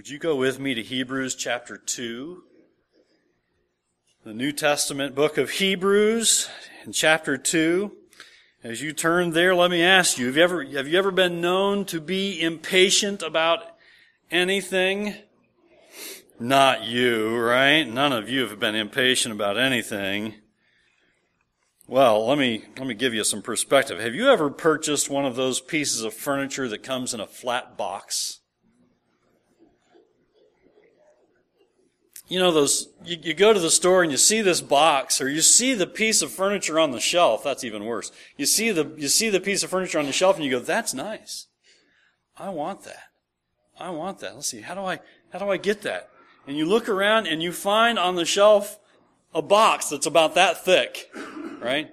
Would you go with me to Hebrews chapter 2? The New Testament book of Hebrews in chapter 2. As you turn there, let me ask you, have you ever, have you ever been known to be impatient about anything? Not you, right? None of you have been impatient about anything. Well, let me, let me give you some perspective. Have you ever purchased one of those pieces of furniture that comes in a flat box? You know those you, you, go to the store and you see this box or you see the piece of furniture on the shelf that's even worse. You see the you see the piece of furniture on the shelf and you go that's nice. I want that. I want that. Let's see how do i how do i get that? And you look around and you find on the shelf a box that's about that thick right?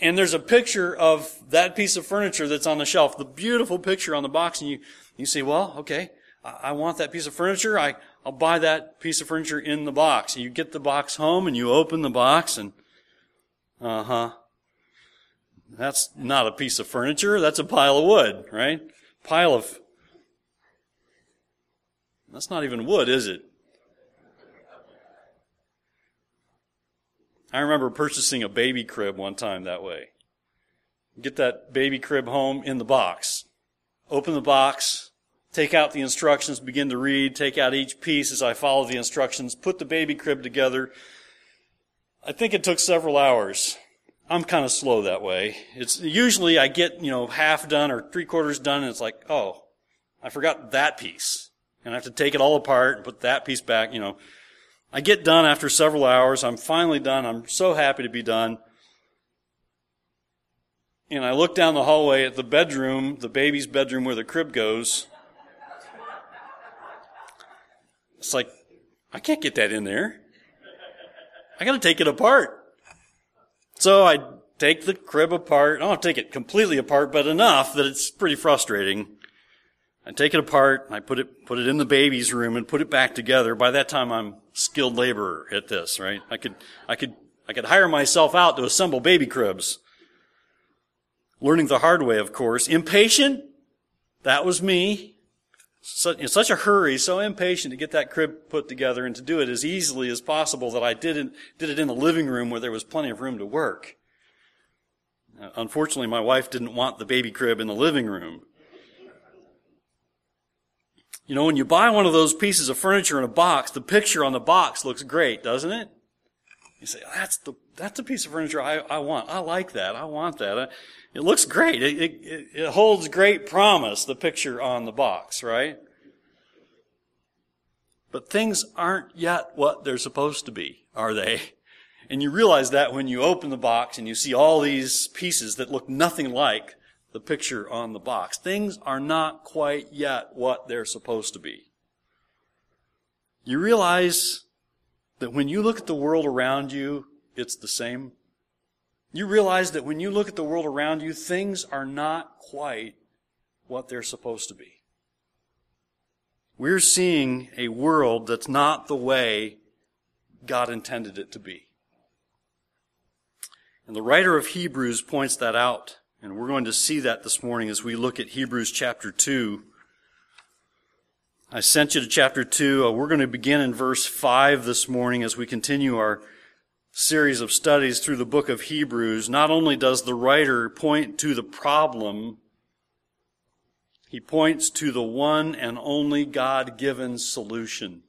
And there's a picture of that piece of furniture that's on the shelf the beautiful picture on the box and you you say well okay I want that piece of furniture. I, I'll buy that piece of furniture in the box. And You get the box home and you open the box and, uh huh. That's not a piece of furniture. That's a pile of wood, right? Pile of, that's not even wood, is it? I remember purchasing a baby crib one time that way. Get that baby crib home in the box. Open the box, take out the instructions, begin to read, take out each piece as I follow the instructions, put the baby crib together. I think it took several hours. I'm kind of slow that way. It's usually I get, you know, half done or three quarters done and it's like, oh, I forgot that piece. And I have to take it all apart and put that piece back, you know. I get done after several hours. I'm finally done. I'm so happy to be done. And I look down the hallway at the bedroom, the baby's bedroom where the crib goes, It's like, I can't get that in there. I gotta take it apart. So I take the crib apart. I don't take it completely apart, but enough that it's pretty frustrating. I take it apart, I put it, put it in the baby's room and put it back together. By that time I'm skilled laborer at this, right? I could, I could, I could hire myself out to assemble baby cribs. Learning the hard way, of course. Impatient? That was me in such a hurry, so impatient to get that crib put together and to do it as easily as possible that I did it, did it in the living room where there was plenty of room to work. Uh, unfortunately, my wife didn't want the baby crib in the living room. You know, when you buy one of those pieces of furniture in a box, the picture on the box looks great, doesn't it? You say, that's the, that's the piece of furniture I, I want. I like that. I want that. Uh, it looks great. It, it, it holds great promise, the picture on the box, right? But things aren't yet what they're supposed to be, are they? And you realize that when you open the box and you see all these pieces that look nothing like the picture on the box. Things are not quite yet what they're supposed to be. You realize that when you look at the world around you, it's the same you realize that when you look at the world around you, things are not quite what they're supposed to be. We're seeing a world that's not the way God intended it to be. And the writer of Hebrews points that out. And we're going to see that this morning as we look at Hebrews chapter 2. I sent you to chapter 2. Uh, we're going to begin in verse 5 this morning as we continue our series of studies through the book of Hebrews, not only does the writer point to the problem, he points to the one and only God given solution.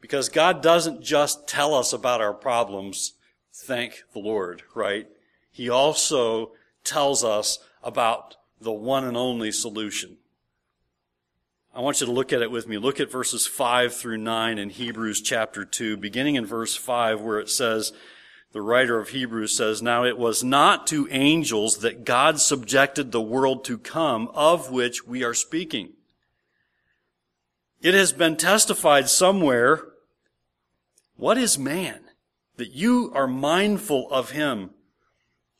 Because God doesn't just tell us about our problems, thank the Lord, right? He also tells us about the one and only solution. I want you to look at it with me. Look at verses 5 through 9 in Hebrews chapter 2, beginning in verse 5 where it says, the writer of Hebrews says, Now it was not to angels that God subjected the world to come, of which we are speaking. It has been testified somewhere, what is man that you are mindful of him,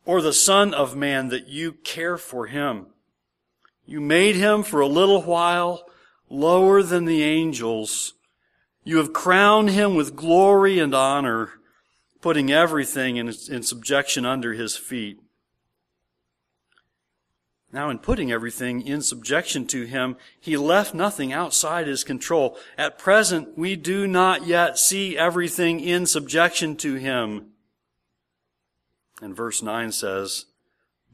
or the son of man that you care for him? You made him for a little while lower than the angels. You have crowned him with glory and honor, putting everything in, in subjection under his feet. Now, in putting everything in subjection to him, he left nothing outside his control. At present, we do not yet see everything in subjection to him. And verse 9 says,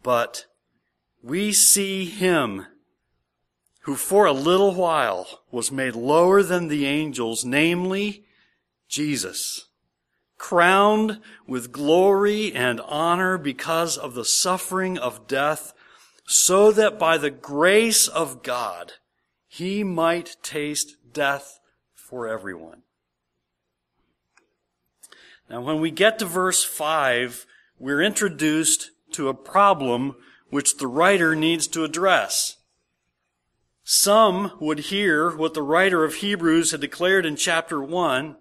But we see him who for a little while was made lower than the angels, namely Jesus, crowned with glory and honor because of the suffering of death, so that by the grace of God he might taste death for everyone. Now when we get to verse 5, we're introduced to a problem which the writer needs to address. Some would hear what the writer of Hebrews had declared in chapter 1.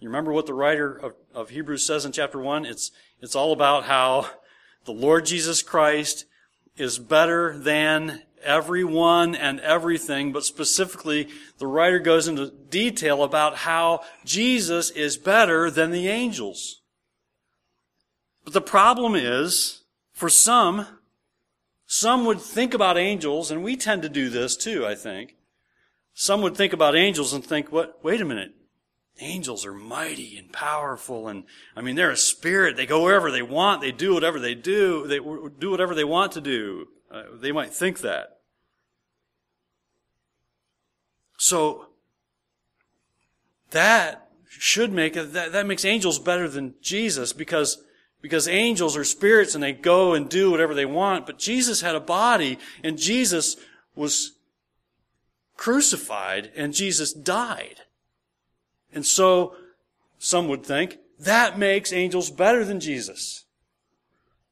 You remember what the writer of, of Hebrews says in chapter 1? It's, it's all about how the Lord Jesus Christ is better than everyone and everything, but specifically the writer goes into detail about how Jesus is better than the angels. But the problem is, for some, some would think about angels, and we tend to do this too, I think. Some would think about angels and think, what, wait a minute. Angels are mighty and powerful, and I mean, they're a spirit. They go wherever they want. They do whatever they do. They do whatever they want to do. Uh, they might think that. So, that should make, that, that makes angels better than Jesus because because angels are spirits and they go and do whatever they want. But Jesus had a body and Jesus was crucified and Jesus died. And so some would think that makes angels better than Jesus.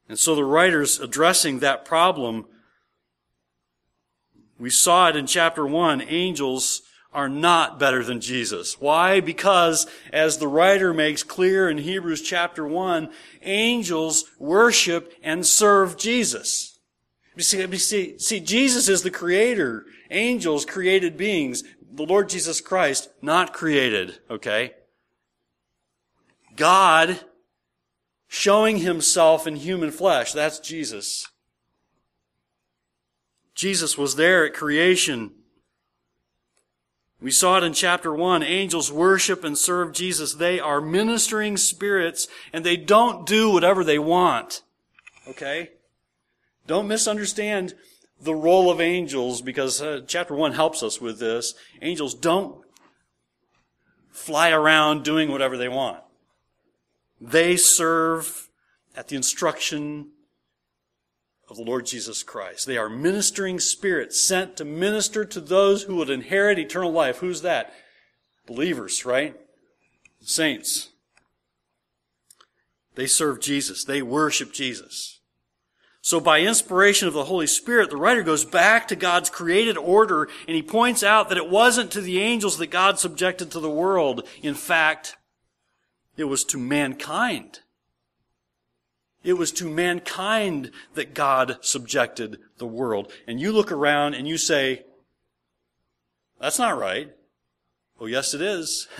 And so the writer's addressing that problem. We saw it in chapter one. Angels are not better than Jesus. Why? Because, as the writer makes clear in Hebrews chapter 1, angels worship and serve Jesus. You see, you see, see, Jesus is the creator. Angels, created beings. The Lord Jesus Christ, not created, okay? God showing himself in human flesh. That's Jesus. Jesus was there at creation we saw it in chapter 1. Angels worship and serve Jesus. They are ministering spirits and they don't do whatever they want. Okay? Don't misunderstand the role of angels because uh, chapter 1 helps us with this. Angels don't fly around doing whatever they want. They serve at the instruction of the Lord Jesus Christ. They are ministering spirits sent to minister to those who would inherit eternal life. Who's that? Believers, right? Saints. They serve Jesus. They worship Jesus. So by inspiration of the Holy Spirit, the writer goes back to God's created order and he points out that it wasn't to the angels that God subjected to the world. In fact, it was to mankind. It was to mankind that God subjected the world. And you look around and you say, that's not right. Oh, yes, it is.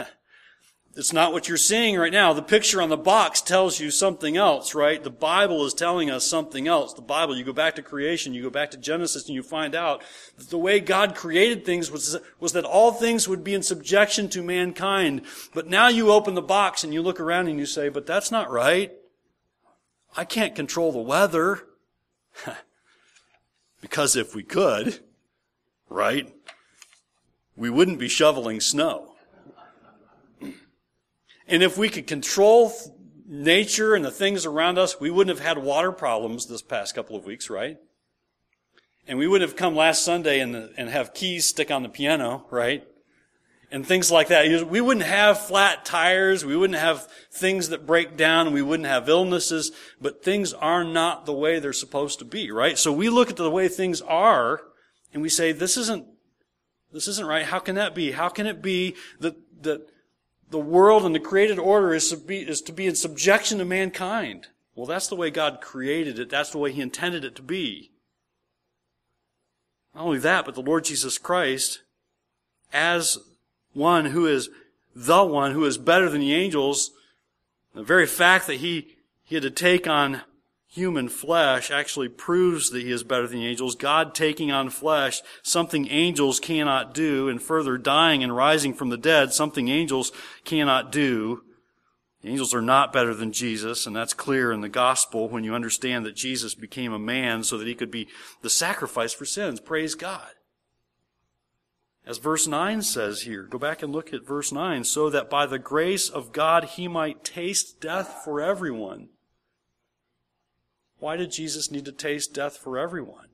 It's not what you're seeing right now. The picture on the box tells you something else, right? The Bible is telling us something else. The Bible, you go back to creation, you go back to Genesis, and you find out that the way God created things was, was that all things would be in subjection to mankind. But now you open the box and you look around and you say, but that's not right. I can't control the weather. because if we could, right, we wouldn't be shoveling snow. And if we could control nature and the things around us, we wouldn't have had water problems this past couple of weeks, right? And we wouldn't have come last Sunday and, and have keys stick on the piano, right? And things like that. We wouldn't have flat tires. We wouldn't have things that break down. We wouldn't have illnesses, but things are not the way they're supposed to be, right? So we look at the way things are and we say, this isn't, this isn't right. How can that be? How can it be that, that the world and the created order is to be, is to be in subjection to mankind? Well, that's the way God created it. That's the way He intended it to be. Not only that, but the Lord Jesus Christ, as one who is the one who is better than the angels, the very fact that he, he had to take on human flesh actually proves that he is better than the angels. God taking on flesh, something angels cannot do, and further dying and rising from the dead, something angels cannot do. The angels are not better than Jesus, and that's clear in the gospel when you understand that Jesus became a man so that he could be the sacrifice for sins. Praise God. As verse 9 says here, go back and look at verse 9, so that by the grace of God he might taste death for everyone. Why did Jesus need to taste death for everyone?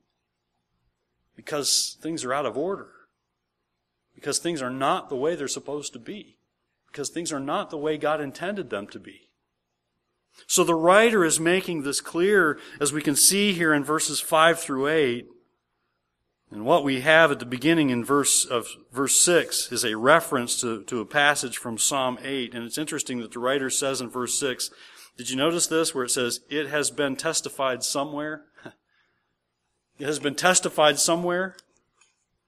Because things are out of order. Because things are not the way they're supposed to be. Because things are not the way God intended them to be. So the writer is making this clear, as we can see here in verses 5 through 8. And what we have at the beginning in verse of verse 6 is a reference to, to a passage from Psalm 8. And it's interesting that the writer says in verse 6, did you notice this where it says, it has been testified somewhere? it has been testified somewhere.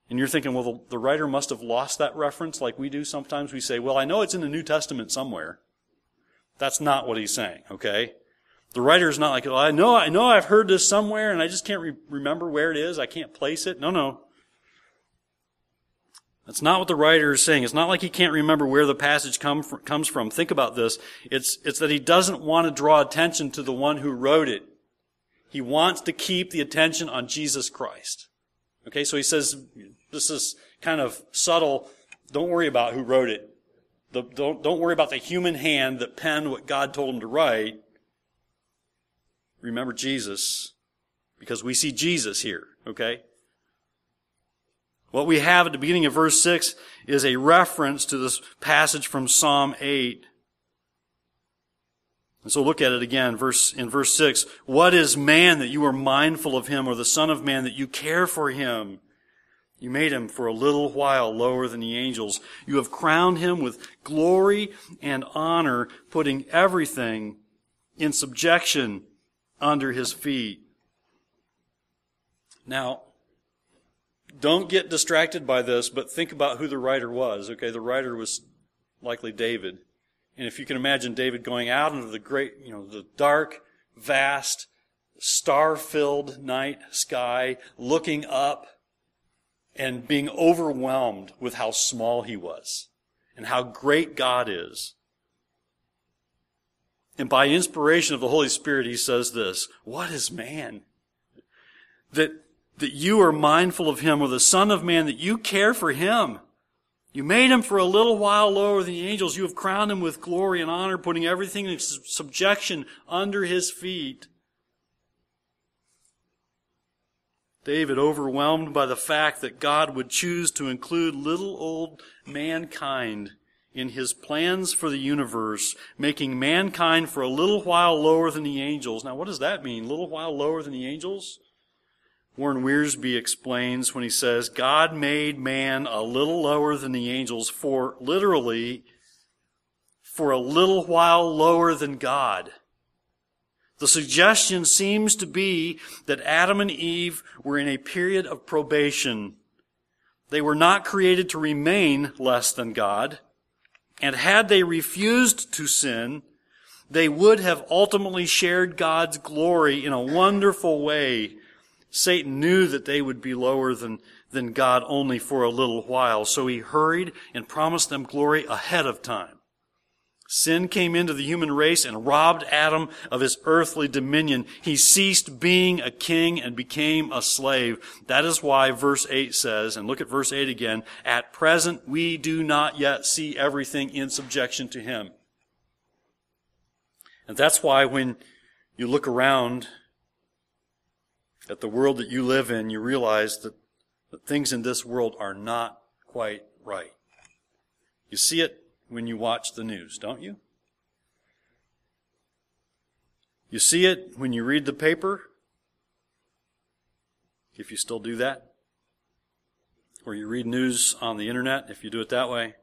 And you're thinking, well, the, the, writer must have lost that reference like we do sometimes. We say, well, I know it's in the New Testament somewhere. That's not what he's saying, okay? The writer's not like, well, I know, I know I've heard this somewhere and I just can't re- remember where it is. I can't place it. No, no. That's not what the writer is saying. It's not like he can't remember where the passage come from, comes from. Think about this. It's, it's that he doesn't want to draw attention to the one who wrote it. He wants to keep the attention on Jesus Christ. Okay, so he says, this is kind of subtle. Don't worry about who wrote it. The, don't, don't worry about the human hand that penned what God told him to write. Remember Jesus, because we see Jesus here, okay? What we have at the beginning of verse 6 is a reference to this passage from Psalm 8. And so look at it again, verse, in verse 6. What is man that you are mindful of him, or the Son of Man that you care for him? You made him for a little while lower than the angels. You have crowned him with glory and honor, putting everything in subjection under his feet. Now, don't get distracted by this, but think about who the writer was. Okay, the writer was likely David. And if you can imagine David going out into the great, you know, the dark, vast, star-filled night sky, looking up and being overwhelmed with how small he was and how great God is. And by inspiration of the Holy Spirit, he says this, what is man? That that you are mindful of him, or the Son of Man, that you care for him. You made him for a little while lower than the angels. You have crowned him with glory and honor, putting everything in subjection under his feet. David, overwhelmed by the fact that God would choose to include little old mankind in his plans for the universe, making mankind for a little while lower than the angels. Now, what does that mean? A Little while lower than the angels? Warren Wiersbe explains when he says, God made man a little lower than the angels for literally for a little while lower than God. The suggestion seems to be that Adam and Eve were in a period of probation. They were not created to remain less than God. And had they refused to sin, they would have ultimately shared God's glory in a wonderful way Satan knew that they would be lower than, than God only for a little while, so he hurried and promised them glory ahead of time. Sin came into the human race and robbed Adam of his earthly dominion. He ceased being a king and became a slave. That is why verse 8 says, and look at verse 8 again, at present we do not yet see everything in subjection to him. And that's why when you look around at the world that you live in, you realize that, that things in this world are not quite right. You see it when you watch the news, don't you? You see it when you read the paper, if you still do that. Or you read news on the internet, if you do it that way.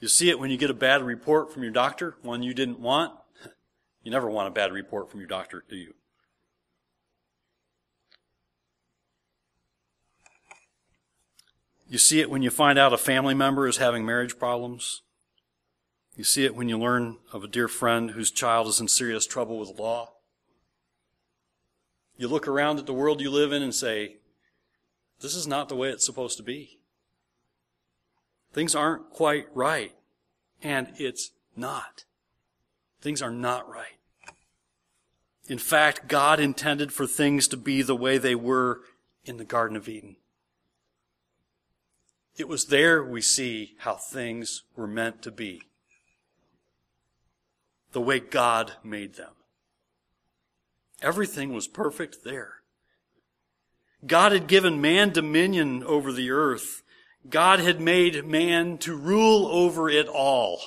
You see it when you get a bad report from your doctor, one you didn't want. You never want a bad report from your doctor, do you? You see it when you find out a family member is having marriage problems. You see it when you learn of a dear friend whose child is in serious trouble with the law. You look around at the world you live in and say, this is not the way it's supposed to be. Things aren't quite right. And it's not. Things are not right. In fact, God intended for things to be the way they were in the Garden of Eden. It was there we see how things were meant to be. The way God made them. Everything was perfect there. God had given man dominion over the earth. God had made man to rule over it all.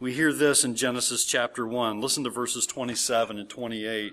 We hear this in Genesis chapter 1. Listen to verses 27 and 28.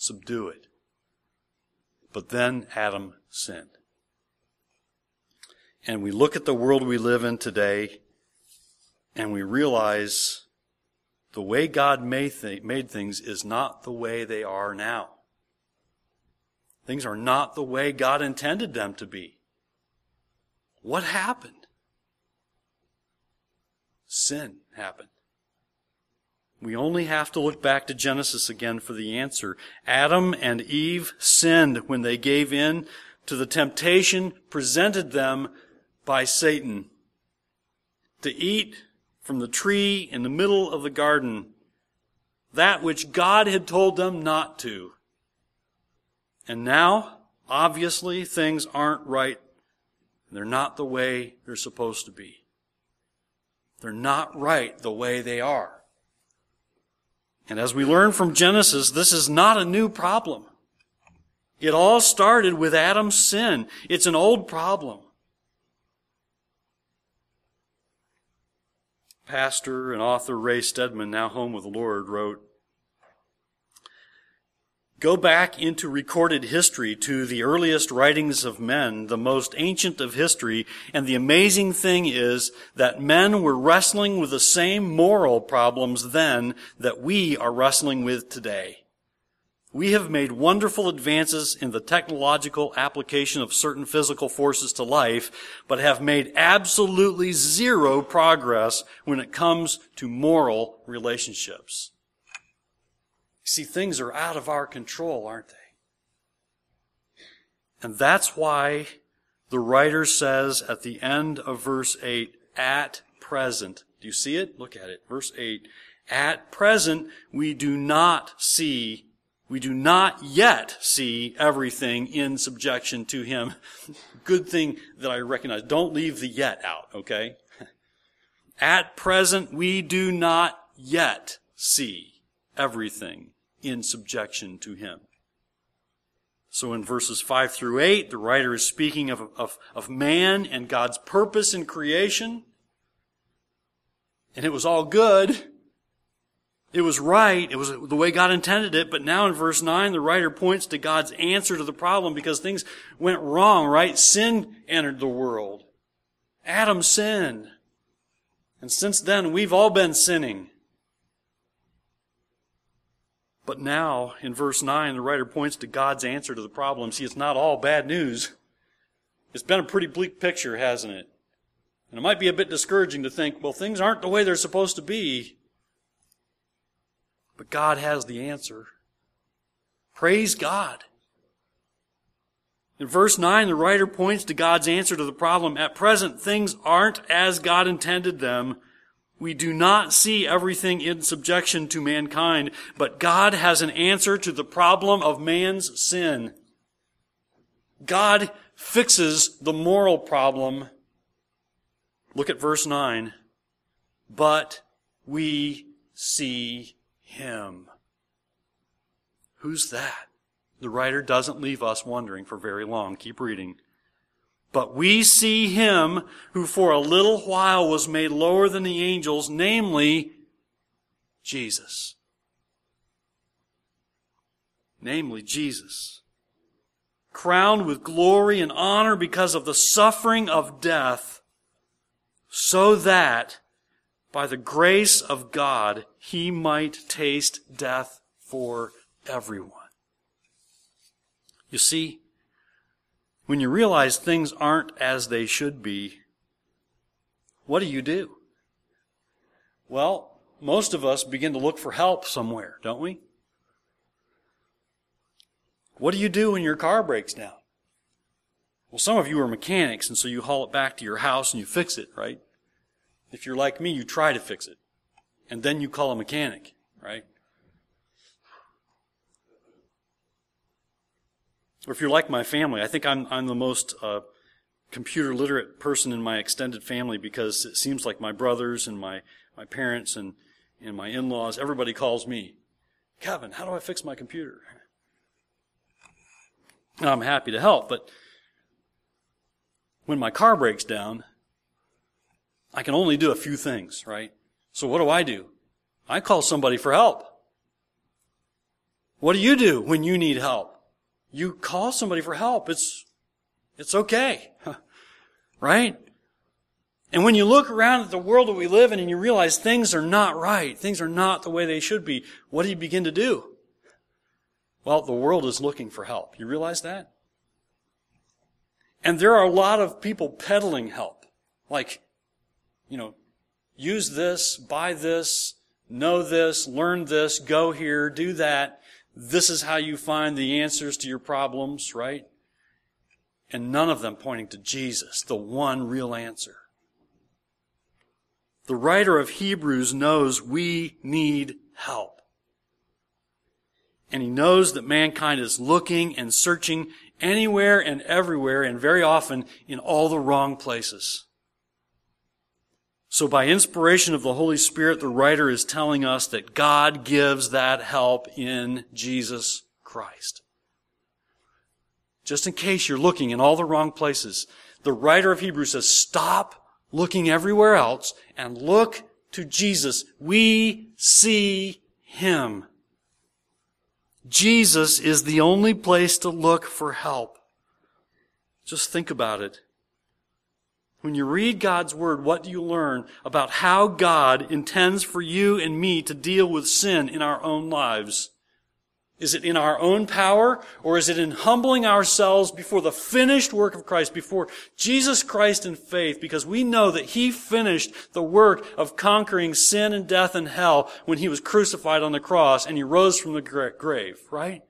Subdue it. But then Adam sinned. And we look at the world we live in today and we realize the way God made, th- made things is not the way they are now. Things are not the way God intended them to be. What happened? Sin happened. We only have to look back to Genesis again for the answer. Adam and Eve sinned when they gave in to the temptation presented them by Satan to eat from the tree in the middle of the garden, that which God had told them not to. And now, obviously, things aren't right. They're not the way they're supposed to be. They're not right the way they are. And as we learn from Genesis, this is not a new problem. It all started with Adam's sin. It's an old problem. pastor and author Ray Stedman, now home with the Lord, wrote, Go back into recorded history to the earliest writings of men, the most ancient of history, and the amazing thing is that men were wrestling with the same moral problems then that we are wrestling with today. We have made wonderful advances in the technological application of certain physical forces to life, but have made absolutely zero progress when it comes to moral relationships. See, things are out of our control, aren't they? And that's why the writer says at the end of verse 8, at present. Do you see it? Look at it. Verse 8. At present, we do not see we do not yet see everything in subjection to Him. Good thing that I recognize. Don't leave the yet out, okay? At present, we do not yet see everything in subjection to Him. So in verses 5 through 8, the writer is speaking of, of, of man and God's purpose in creation. And it was all good it was right. It was the way God intended it. But now in verse 9, the writer points to God's answer to the problem because things went wrong, right? Sin entered the world. Adam sinned. And since then, we've all been sinning. But now, in verse 9, the writer points to God's answer to the problem. See, it's not all bad news. It's been a pretty bleak picture, hasn't it? And it might be a bit discouraging to think, well, things aren't the way they're supposed to be. But God has the answer. Praise God. In verse 9, the writer points to God's answer to the problem. At present, things aren't as God intended them. We do not see everything in subjection to mankind, but God has an answer to the problem of man's sin. God fixes the moral problem. Look at verse 9. But we see him. Who's that? The writer doesn't leave us wondering for very long. Keep reading. But we see him who for a little while was made lower than the angels, namely Jesus. Namely Jesus. Crowned with glory and honor because of the suffering of death, so that by the grace of God he might taste death for everyone. You see, when you realize things aren't as they should be, what do you do? Well, most of us begin to look for help somewhere, don't we? What do you do when your car breaks down? Well, some of you are mechanics, and so you haul it back to your house and you fix it, right? If you're like me, you try to fix it. And then you call a mechanic, right? Or if you're like my family, I think I'm, I'm the most uh, computer literate person in my extended family because it seems like my brothers and my, my parents and, and my in laws, everybody calls me, Kevin, how do I fix my computer? And I'm happy to help, but when my car breaks down, I can only do a few things, right? So what do I do? I call somebody for help. What do you do when you need help? You call somebody for help. It's, it's okay. right? And when you look around at the world that we live in and you realize things are not right, things are not the way they should be, what do you begin to do? Well, the world is looking for help. You realize that? And there are a lot of people peddling help. Like, you know, use this, buy this, know this, learn this, go here, do that. This is how you find the answers to your problems, right? And none of them pointing to Jesus, the one real answer. The writer of Hebrews knows we need help. And he knows that mankind is looking and searching anywhere and everywhere and very often in all the wrong places. So by inspiration of the Holy Spirit, the writer is telling us that God gives that help in Jesus Christ. Just in case you're looking in all the wrong places, the writer of Hebrews says, stop looking everywhere else and look to Jesus. We see Him. Jesus is the only place to look for help. Just think about it. When you read God's Word, what do you learn about how God intends for you and me to deal with sin in our own lives? Is it in our own power, or is it in humbling ourselves before the finished work of Christ, before Jesus Christ in faith, because we know that He finished the work of conquering sin and death and hell when He was crucified on the cross and He rose from the grave, right?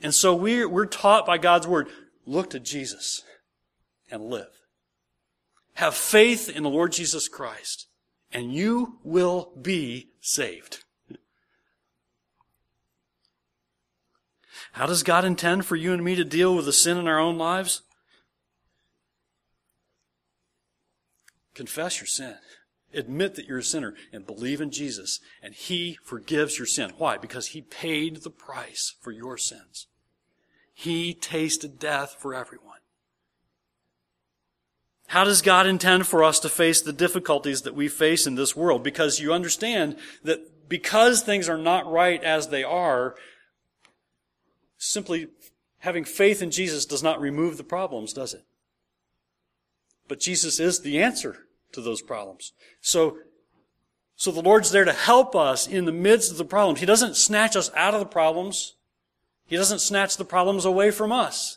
And so we're, taught by God's Word, look to Jesus and live. Have faith in the Lord Jesus Christ, and you will be saved. How does God intend for you and me to deal with the sin in our own lives? Confess your sin. Admit that you're a sinner and believe in Jesus, and He forgives your sin. Why? Because He paid the price for your sins. He tasted death for everyone. How does God intend for us to face the difficulties that we face in this world? Because you understand that because things are not right as they are, simply having faith in Jesus does not remove the problems, does it? But Jesus is the answer to those problems. So, so the Lord's there to help us in the midst of the problems. He doesn't snatch us out of the problems. He doesn't snatch the problems away from us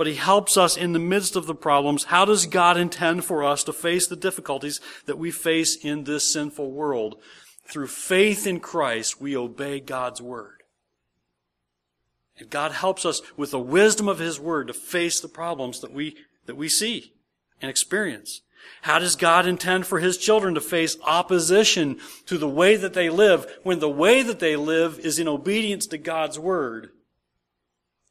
but He helps us in the midst of the problems. How does God intend for us to face the difficulties that we face in this sinful world? Through faith in Christ, we obey God's Word. And God helps us with the wisdom of His Word to face the problems that we, that we see and experience. How does God intend for His children to face opposition to the way that they live when the way that they live is in obedience to God's Word?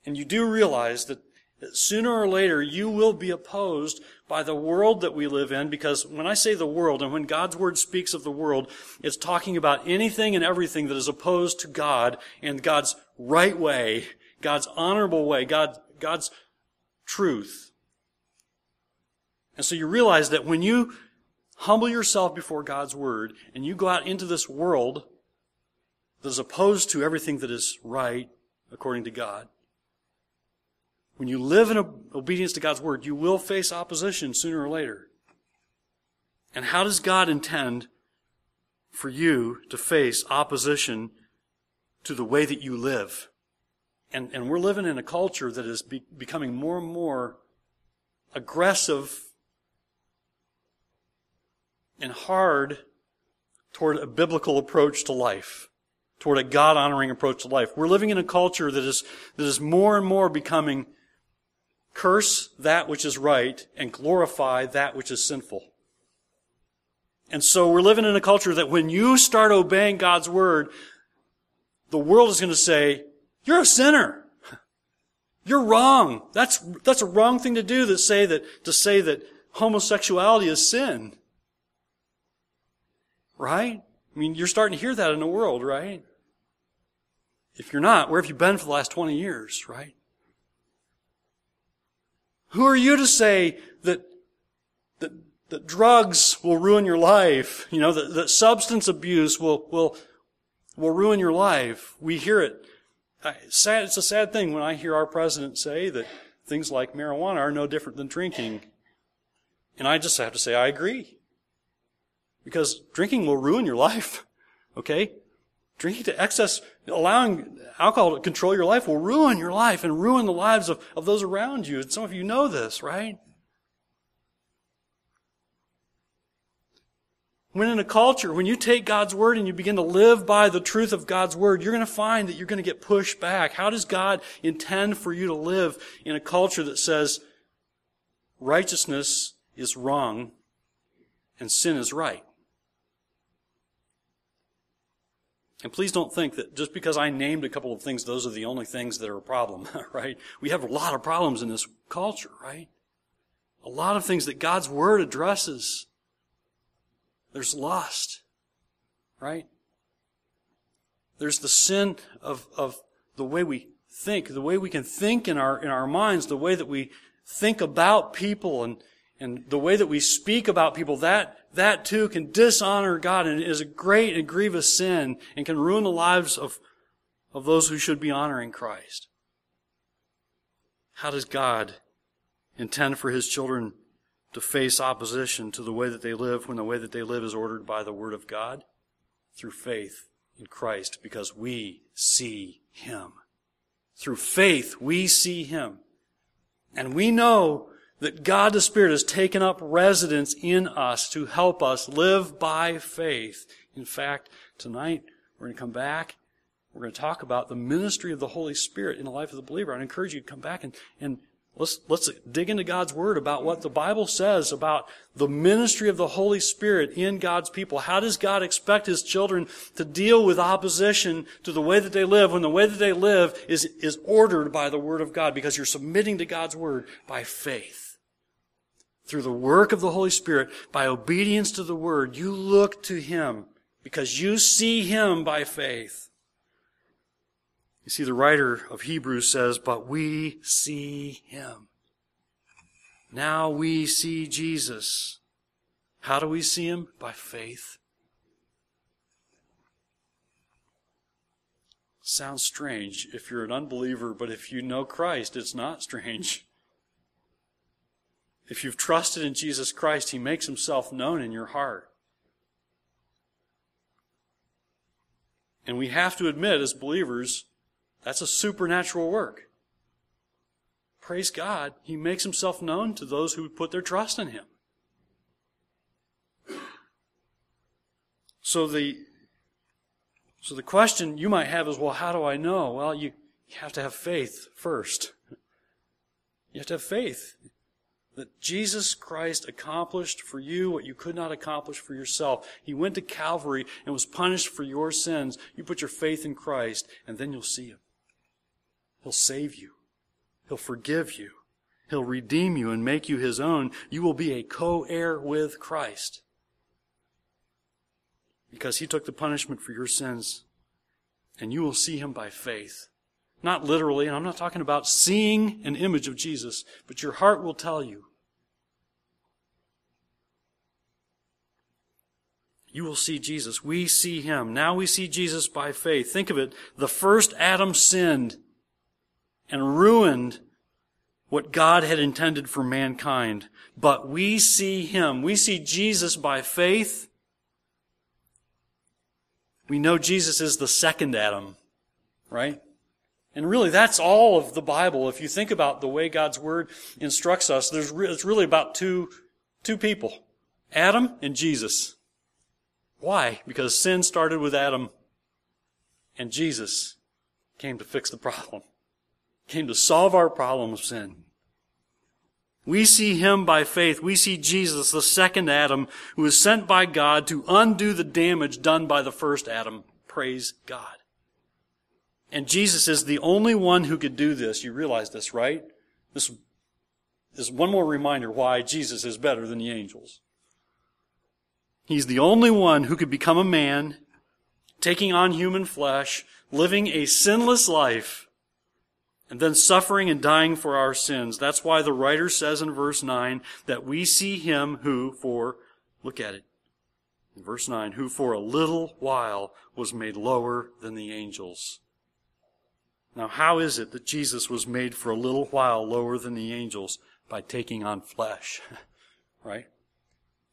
And you do realize that that sooner or later you will be opposed by the world that we live in because when I say the world and when God's word speaks of the world, it's talking about anything and everything that is opposed to God and God's right way, God's honorable way, God, God's truth. And so you realize that when you humble yourself before God's Word and you go out into this world that is opposed to everything that is right according to God, when you live in obedience to God's Word, you will face opposition sooner or later. And how does God intend for you to face opposition to the way that you live? And, and we're living in a culture that is be, becoming more and more aggressive and hard toward a biblical approach to life, toward a God honoring approach to life. We're living in a culture that is, that is more and more becoming curse that which is right and glorify that which is sinful. And so we're living in a culture that when you start obeying God's word, the world is going to say, you're a sinner. You're wrong. That's, that's a wrong thing to do to say that, to say that homosexuality is sin. Right? I mean, you're starting to hear that in the world, right? If you're not, where have you been for the last 20 years, right? Who are you to say that, that, that drugs will ruin your life? You know, that, that substance abuse will, will, will ruin your life. We hear it. Sad, it's a sad thing when I hear our president say that things like marijuana are no different than drinking. And I just have to say, I agree. Because drinking will ruin your life. Okay? Drinking to excess, allowing alcohol to control your life will ruin your life and ruin the lives of, of those around you. And some of you know this, right? When in a culture, when you take God's word and you begin to live by the truth of God's word, you're going to find that you're going to get pushed back. How does God intend for you to live in a culture that says righteousness is wrong and sin is right? And please don't think that just because I named a couple of things, those are the only things that are a problem, right? We have a lot of problems in this culture, right? A lot of things that God's Word addresses. There's lust, right? There's the sin of, of the way we think, the way we can think in our, in our minds, the way that we think about people and, and the way that we speak about people, that, that too can dishonor God and is a great and grievous sin and can ruin the lives of, of those who should be honoring Christ. How does God intend for His children to face opposition to the way that they live when the way that they live is ordered by the Word of God? Through faith in Christ because we see Him. Through faith, we see Him. And we know that God the Spirit has taken up residence in us to help us live by faith. In fact, tonight we're going to come back. We're going to talk about the ministry of the Holy Spirit in the life of the believer. I encourage you to come back and, and let's, let's dig into God's Word about what the Bible says about the ministry of the Holy Spirit in God's people. How does God expect His children to deal with opposition to the way that they live when the way that they live is, is ordered by the Word of God because you're submitting to God's Word by faith? Through the work of the Holy Spirit, by obedience to the Word, you look to Him because you see Him by faith. You see, the writer of Hebrews says, But we see Him. Now we see Jesus. How do we see Him? By faith. Sounds strange if you're an unbeliever, but if you know Christ, it's not strange. If you've trusted in Jesus Christ, He makes Himself known in your heart. And we have to admit, as believers, that's a supernatural work. Praise God, He makes Himself known to those who put their trust in Him. So the, so the question you might have is, well, how do I know? Well, you, you have to have faith first. You have to have faith that Jesus Christ accomplished for you what you could not accomplish for yourself. He went to Calvary and was punished for your sins. You put your faith in Christ, and then you'll see Him. He'll save you. He'll forgive you. He'll redeem you and make you His own. You will be a co-heir with Christ. Because He took the punishment for your sins, and you will see Him by faith. Not literally, and I'm not talking about seeing an image of Jesus, but your heart will tell you. You will see Jesus. We see him. Now we see Jesus by faith. Think of it. The first Adam sinned and ruined what God had intended for mankind. But we see Him. We see Jesus by faith. We know Jesus is the second Adam, right? And really, that's all of the Bible. If you think about the way God's Word instructs us, there's re- it's really about two, two people. Adam and Jesus. Why? Because sin started with Adam, and Jesus came to fix the problem. Came to solve our problem of sin. We see him by faith. We see Jesus, the second Adam, who was sent by God to undo the damage done by the first Adam. Praise God. And Jesus is the only one who could do this. You realize this, right? This is one more reminder why Jesus is better than the angels. He's the only one who could become a man, taking on human flesh, living a sinless life, and then suffering and dying for our sins. That's why the writer says in verse 9 that we see him who for, look at it, in verse 9, who for a little while was made lower than the angels. Now, how is it that Jesus was made for a little while lower than the angels? By taking on flesh, right?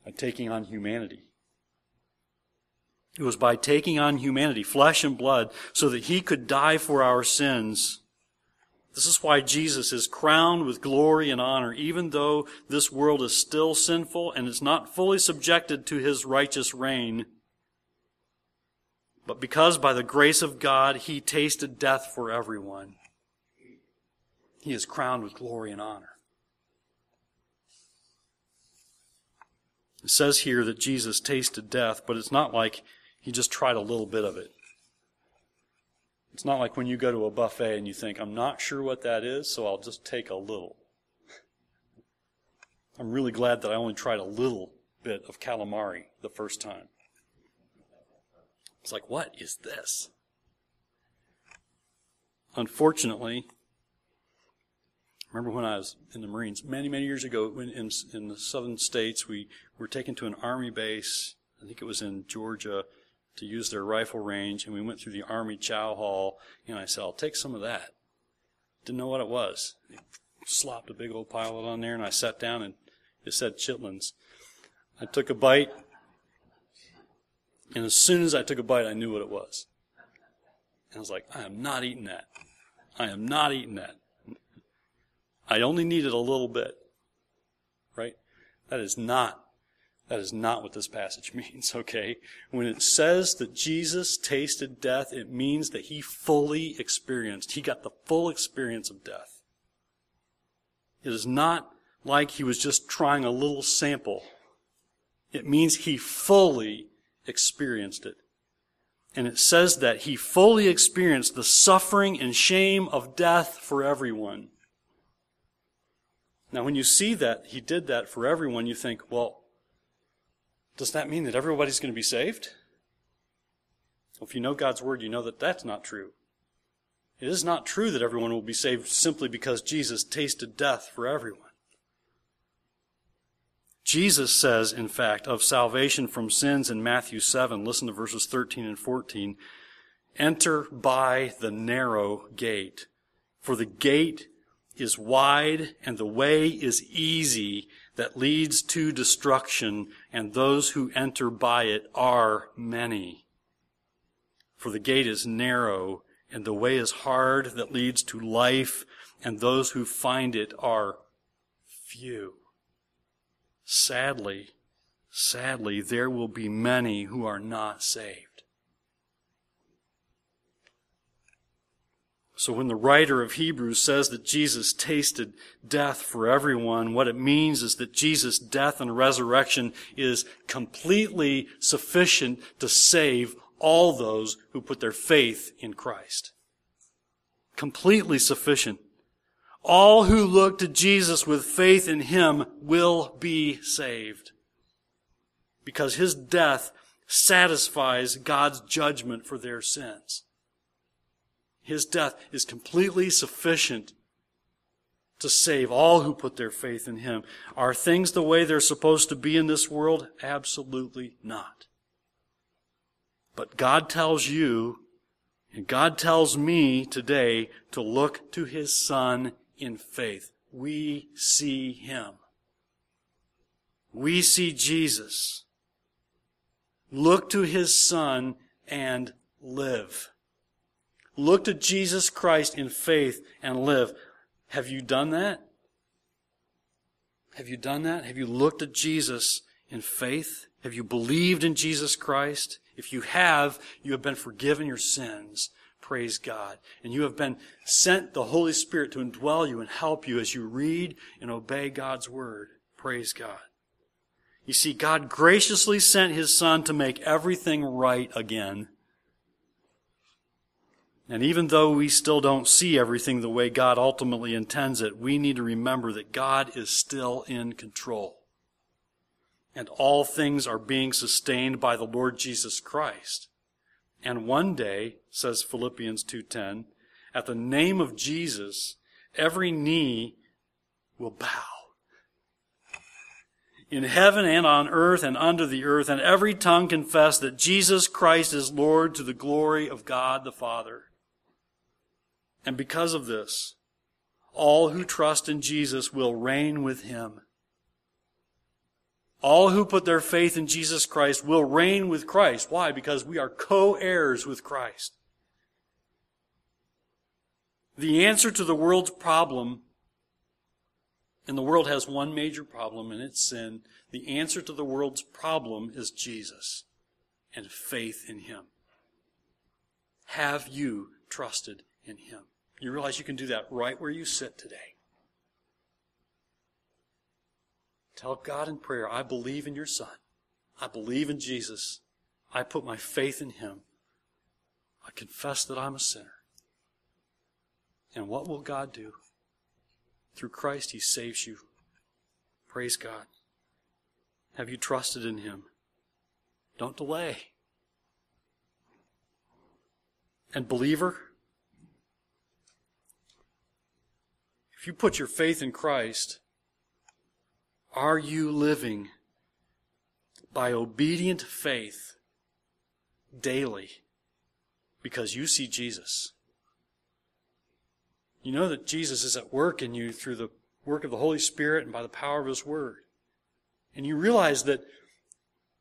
By taking on humanity. It was by taking on humanity, flesh and blood, so that he could die for our sins. This is why Jesus is crowned with glory and honor, even though this world is still sinful and is not fully subjected to his righteous reign. But because by the grace of God he tasted death for everyone, he is crowned with glory and honor. It says here that Jesus tasted death, but it's not like he just tried a little bit of it. It's not like when you go to a buffet and you think, I'm not sure what that is, so I'll just take a little. I'm really glad that I only tried a little bit of calamari the first time. It's like, what is this? Unfortunately, remember when I was in the Marines many, many years ago when in, in the southern states, we were taken to an army base. I think it was in Georgia to use their rifle range, and we went through the army chow hall, and I said, I'll take some of that. Didn't know what it was. They slopped a big old pile on there, and I sat down, and it said chitlins. I took a bite, and as soon as I took a bite, I knew what it was. And I was like, I am not eating that. I am not eating that. I only needed a little bit. Right? That is not, that is not what this passage means, okay? When it says that Jesus tasted death, it means that he fully experienced, he got the full experience of death. It is not like he was just trying a little sample. It means he fully experienced it. And it says that he fully experienced the suffering and shame of death for everyone. Now, when you see that he did that for everyone, you think, well, does that mean that everybody's going to be saved? Well, if you know God's word, you know that that's not true. It is not true that everyone will be saved simply because Jesus tasted death for everyone. Jesus says, in fact, of salvation from sins in Matthew 7, listen to verses 13 and 14, enter by the narrow gate. For the gate is wide and the way is easy that leads to destruction, and those who enter by it are many. For the gate is narrow and the way is hard that leads to life, and those who find it are few. Sadly, sadly, there will be many who are not saved. So when the writer of Hebrews says that Jesus tasted death for everyone, what it means is that Jesus' death and resurrection is completely sufficient to save all those who put their faith in Christ. Completely sufficient. All who look to Jesus with faith in Him will be saved. Because His death satisfies God's judgment for their sins. His death is completely sufficient to save all who put their faith in Him. Are things the way they're supposed to be in this world? Absolutely not. But God tells you, and God tells me today to look to His Son in faith. We see Him. We see Jesus. Look to His Son and live. Look to Jesus Christ in faith and live. Have you done that? Have you done that? Have you looked at Jesus in faith? Have you believed in Jesus Christ? If you have, you have been forgiven your sins. Praise God. And you have been sent the Holy Spirit to indwell you and help you as you read and obey God's Word. Praise God. You see, God graciously sent His Son to make everything right again. And even though we still don't see everything the way God ultimately intends it, we need to remember that God is still in control. And all things are being sustained by the Lord Jesus Christ. And one day, says Philippians 2:10, at the name of Jesus, every knee will bow. In heaven and on earth and under the earth, and every tongue confess that Jesus Christ is Lord to the glory of God the Father. And because of this, all who trust in Jesus will reign with him. All who put their faith in Jesus Christ will reign with Christ. Why? Because we are co-heirs with Christ. The answer to the world's problem, and the world has one major problem, and it's sin. The answer to the world's problem is Jesus and faith in Him. Have you trusted in Him? You realize you can do that right where you sit today. Tell God in prayer, I believe in your Son. I believe in Jesus. I put my faith in Him. I confess that I'm a sinner. And what will God do? Through Christ, He saves you. Praise God. Have you trusted in Him? Don't delay. And believer, If you put your faith in Christ, are you living by obedient faith daily because you see Jesus? You know that Jesus is at work in you through the work of the Holy Spirit and by the power of His Word. And you realize that,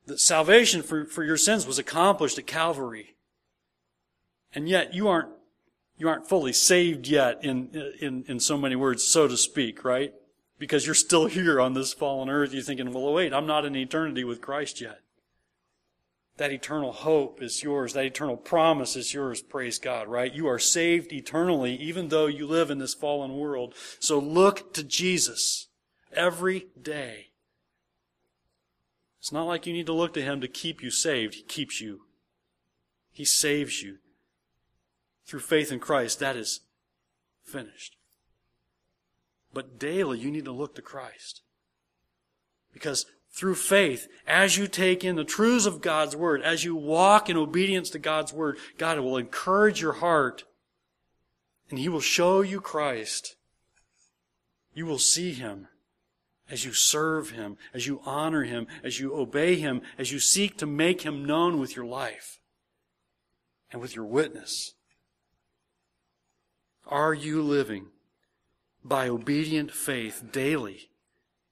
that salvation for, for your sins was accomplished at Calvary. And yet you aren't you aren't fully saved yet in, in, in so many words, so to speak, right? Because you're still here on this fallen earth. You're thinking, well, wait, I'm not in eternity with Christ yet. That eternal hope is yours. That eternal promise is yours. Praise God, right? You are saved eternally, even though you live in this fallen world. So look to Jesus every day. It's not like you need to look to Him to keep you saved. He keeps you. He saves you through faith in Christ, that is finished. But daily you need to look to Christ. Because through faith, as you take in the truths of God's Word, as you walk in obedience to God's Word, God will encourage your heart and He will show you Christ. You will see Him as you serve Him, as you honor Him, as you obey Him, as you seek to make Him known with your life and with your witness. Are you living by obedient faith daily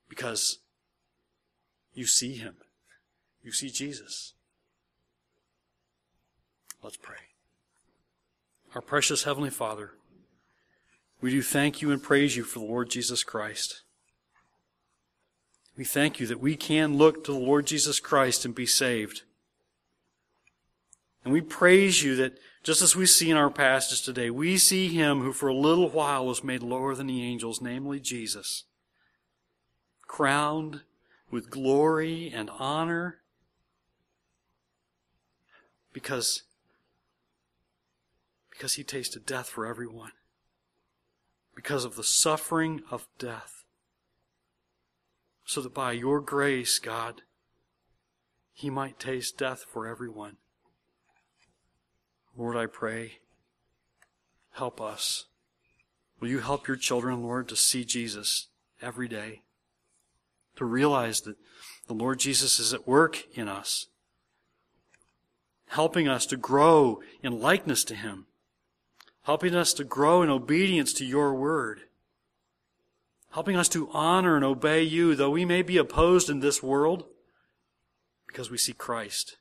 because you see Him? You see Jesus. Let's pray. Our precious Heavenly Father, we do thank you and praise you for the Lord Jesus Christ. We thank you that we can look to the Lord Jesus Christ and be saved. And we praise you that just as we see in our passage today, we see him who for a little while was made lower than the angels, namely Jesus, crowned with glory and honor because, because he tasted death for everyone, because of the suffering of death, so that by your grace, God, he might taste death for everyone. Lord, I pray, help us. Will you help your children, Lord, to see Jesus every day? To realize that the Lord Jesus is at work in us. helping us to grow in likeness to Him, helping us to grow in obedience to your word, helping us to honor and obey you, though we may be opposed in this world, because we see Christ.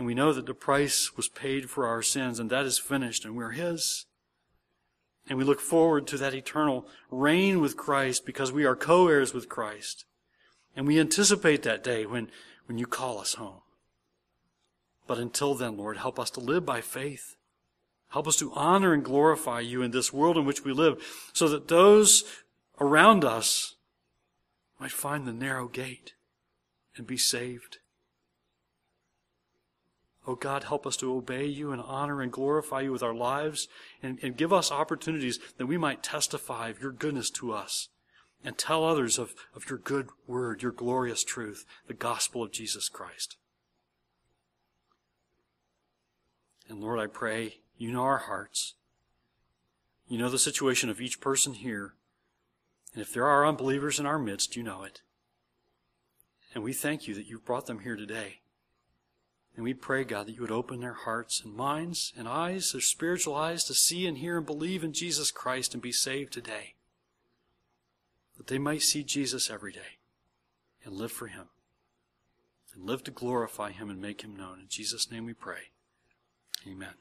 And we know that the price was paid for our sins, and that is finished, and we're His. And we look forward to that eternal reign with Christ because we are co heirs with Christ. And we anticipate that day when, when you call us home. But until then, Lord, help us to live by faith. Help us to honor and glorify you in this world in which we live so that those around us might find the narrow gate and be saved. Oh God, help us to obey you and honor and glorify you with our lives and, and give us opportunities that we might testify of your goodness to us and tell others of, of your good word, your glorious truth, the gospel of Jesus Christ. And Lord, I pray you know our hearts. You know the situation of each person here. And if there are unbelievers in our midst, you know it. And we thank you that you've brought them here today. And we pray, God, that you would open their hearts and minds and eyes, their spiritual eyes, to see and hear and believe in Jesus Christ and be saved today. That they might see Jesus every day and live for him. And live to glorify him and make him known. In Jesus' name we pray. Amen.